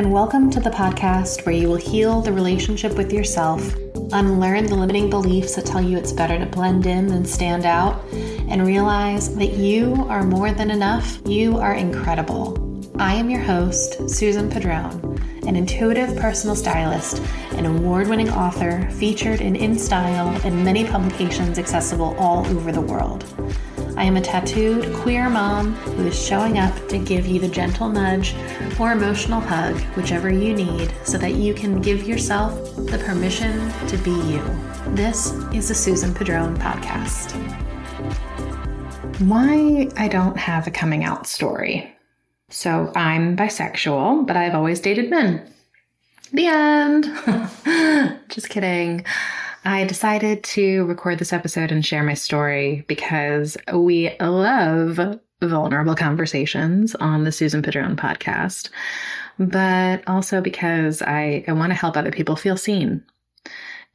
and welcome to the podcast where you will heal the relationship with yourself, unlearn the limiting beliefs that tell you it's better to blend in than stand out, and realize that you are more than enough. You are incredible. I am your host, Susan Padron, an intuitive personal stylist, an award winning author featured in InStyle and many publications accessible all over the world. I am a tattooed queer mom who is showing up to give you the gentle nudge or emotional hug, whichever you need, so that you can give yourself the permission to be you. This is the Susan Padron podcast. Why I don't have a coming out story. So I'm bisexual, but I've always dated men. The end. Just kidding. I decided to record this episode and share my story because we love vulnerable conversations on the Susan Padron podcast, but also because I, I want to help other people feel seen.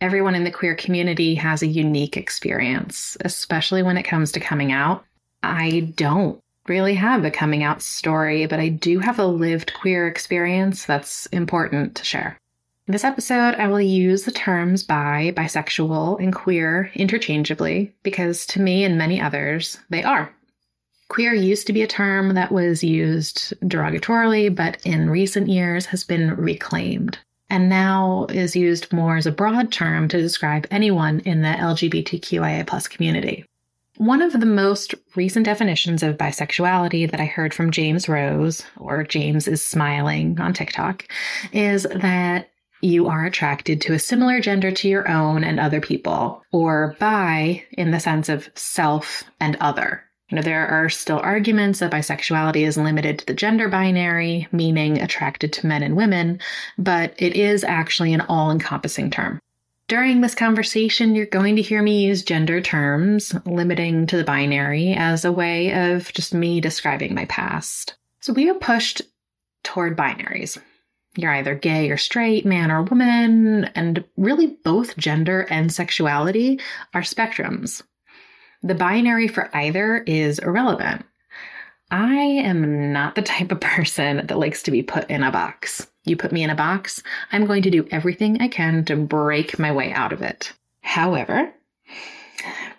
Everyone in the queer community has a unique experience, especially when it comes to coming out. I don't really have a coming out story, but I do have a lived queer experience that's important to share. In this episode, I will use the terms bi, bisexual, and queer interchangeably because to me and many others, they are. Queer used to be a term that was used derogatorily, but in recent years has been reclaimed and now is used more as a broad term to describe anyone in the LGBTQIA community. One of the most recent definitions of bisexuality that I heard from James Rose, or James is Smiling on TikTok, is that you are attracted to a similar gender to your own and other people, or bi in the sense of self and other. You know, there are still arguments that bisexuality is limited to the gender binary, meaning attracted to men and women, but it is actually an all encompassing term. During this conversation, you're going to hear me use gender terms, limiting to the binary, as a way of just me describing my past. So we are pushed toward binaries. You're either gay or straight, man or woman, and really both gender and sexuality are spectrums. The binary for either is irrelevant. I am not the type of person that likes to be put in a box. You put me in a box, I'm going to do everything I can to break my way out of it. However,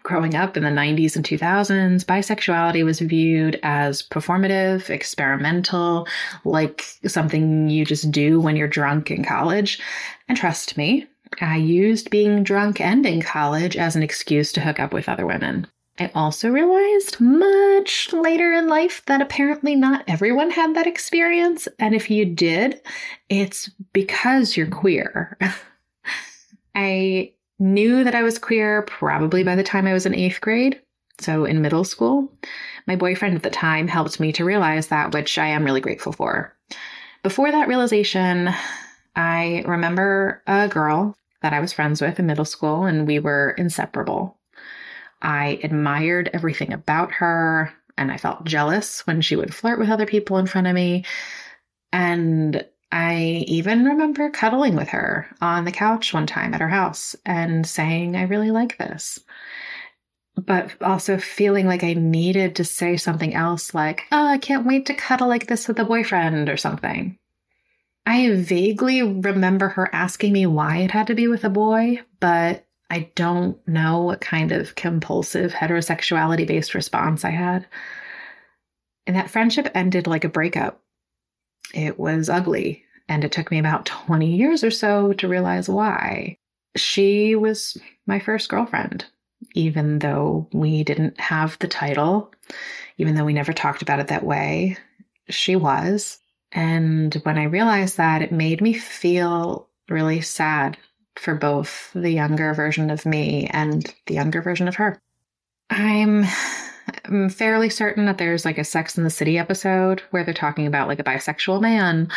growing up in the 90s and 2000s, bisexuality was viewed as performative, experimental, like something you just do when you're drunk in college. And trust me, I used being drunk and in college as an excuse to hook up with other women. I also realized much later in life that apparently not everyone had that experience. And if you did, it's because you're queer. I knew that I was queer probably by the time I was in eighth grade, so in middle school. My boyfriend at the time helped me to realize that, which I am really grateful for. Before that realization, I remember a girl that I was friends with in middle school, and we were inseparable. I admired everything about her, and I felt jealous when she would flirt with other people in front of me. And I even remember cuddling with her on the couch one time at her house and saying, I really like this. But also feeling like I needed to say something else like, oh, I can't wait to cuddle like this with a boyfriend or something. I vaguely remember her asking me why it had to be with a boy, but I don't know what kind of compulsive heterosexuality based response I had. And that friendship ended like a breakup it was ugly. And it took me about 20 years or so to realize why. She was my first girlfriend, even though we didn't have the title, even though we never talked about it that way. She was. And when I realized that, it made me feel really sad for both the younger version of me and the younger version of her. I'm I'm fairly certain that there's like a Sex in the City episode where they're talking about like a bisexual man.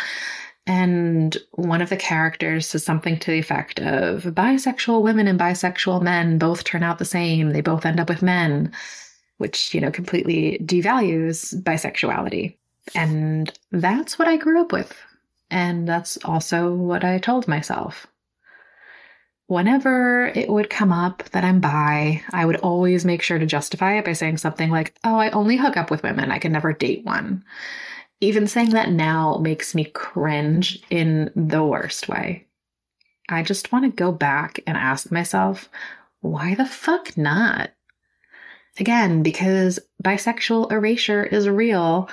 And one of the characters says something to the effect of bisexual women and bisexual men both turn out the same. They both end up with men, which, you know, completely devalues bisexuality. And that's what I grew up with. And that's also what I told myself whenever it would come up that I'm bi, I would always make sure to justify it by saying something like, Oh, I only hook up with women. I can never date one. Even saying that now makes me cringe in the worst way. I just want to go back and ask myself, why the fuck not? Again, because bisexual erasure is real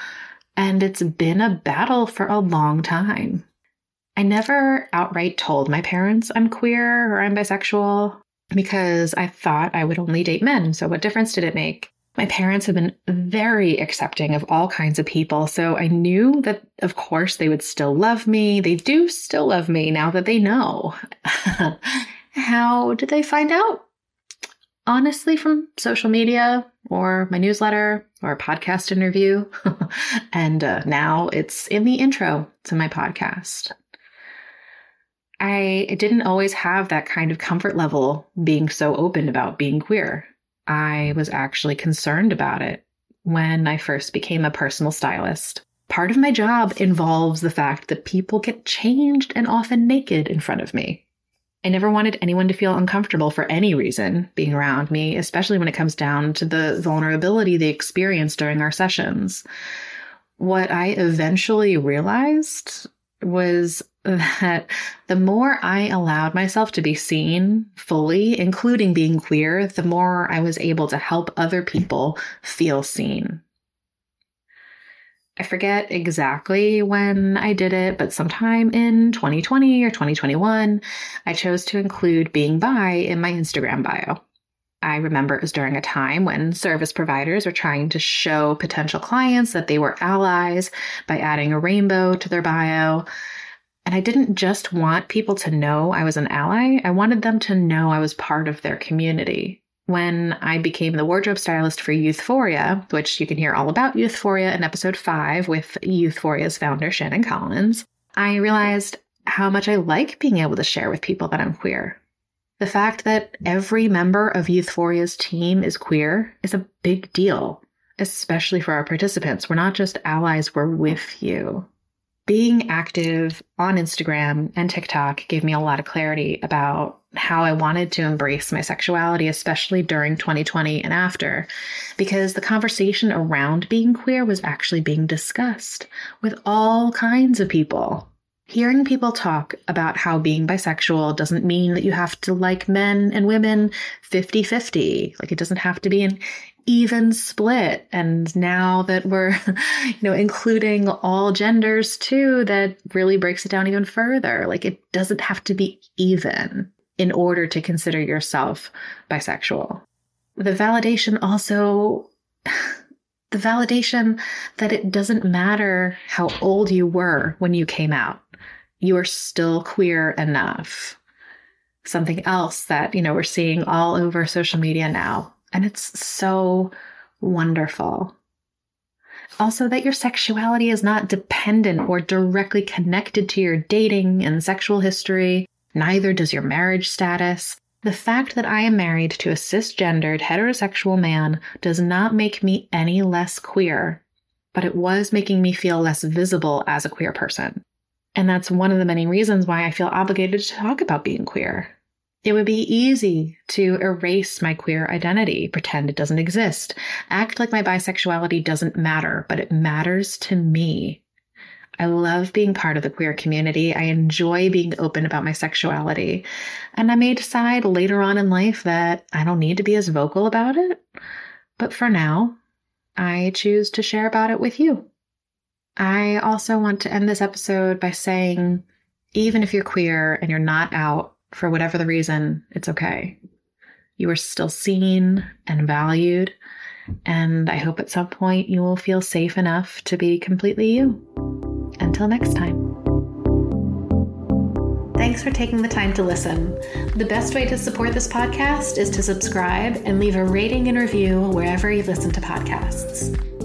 and it's been a battle for a long time. I never outright told my parents I'm queer or I'm bisexual because I thought I would only date men. So, what difference did it make? My parents have been very accepting of all kinds of people. So, I knew that, of course, they would still love me. They do still love me now that they know. How did they find out? honestly from social media or my newsletter or a podcast interview. and uh, now it's in the intro to my podcast. I didn't always have that kind of comfort level being so open about being queer. I was actually concerned about it when I first became a personal stylist. Part of my job involves the fact that people get changed and often naked in front of me. I never wanted anyone to feel uncomfortable for any reason being around me, especially when it comes down to the vulnerability they experience during our sessions. What I eventually realized was that the more I allowed myself to be seen fully, including being queer, the more I was able to help other people feel seen. I forget exactly when I did it, but sometime in 2020 or 2021, I chose to include being bi in my Instagram bio. I remember it was during a time when service providers were trying to show potential clients that they were allies by adding a rainbow to their bio. And I didn't just want people to know I was an ally, I wanted them to know I was part of their community when I became the wardrobe stylist for Youthforia, which you can hear all about Youthforia in episode five with Youthforia's founder, Shannon Collins, I realized how much I like being able to share with people that I'm queer. The fact that every member of Youthforia's team is queer is a big deal, especially for our participants. We're not just allies, we're with you. Being active on Instagram and TikTok gave me a lot of clarity about how I wanted to embrace my sexuality, especially during 2020 and after, because the conversation around being queer was actually being discussed with all kinds of people. Hearing people talk about how being bisexual doesn't mean that you have to like men and women 50 50. Like it doesn't have to be an even split. And now that we're, you know, including all genders too, that really breaks it down even further. Like it doesn't have to be even in order to consider yourself bisexual. The validation also, the validation that it doesn't matter how old you were when you came out, you are still queer enough. Something else that, you know, we're seeing all over social media now. And it's so wonderful. Also, that your sexuality is not dependent or directly connected to your dating and sexual history Neither does your marriage status. The fact that I am married to a cisgendered heterosexual man does not make me any less queer, but it was making me feel less visible as a queer person. And that's one of the many reasons why I feel obligated to talk about being queer. It would be easy to erase my queer identity, pretend it doesn't exist, act like my bisexuality doesn't matter, but it matters to me. I love being part of the queer community. I enjoy being open about my sexuality. And I may decide later on in life that I don't need to be as vocal about it. But for now, I choose to share about it with you. I also want to end this episode by saying even if you're queer and you're not out for whatever the reason, it's okay. You are still seen and valued. And I hope at some point you will feel safe enough to be completely you. Until next time. Thanks for taking the time to listen. The best way to support this podcast is to subscribe and leave a rating and review wherever you listen to podcasts.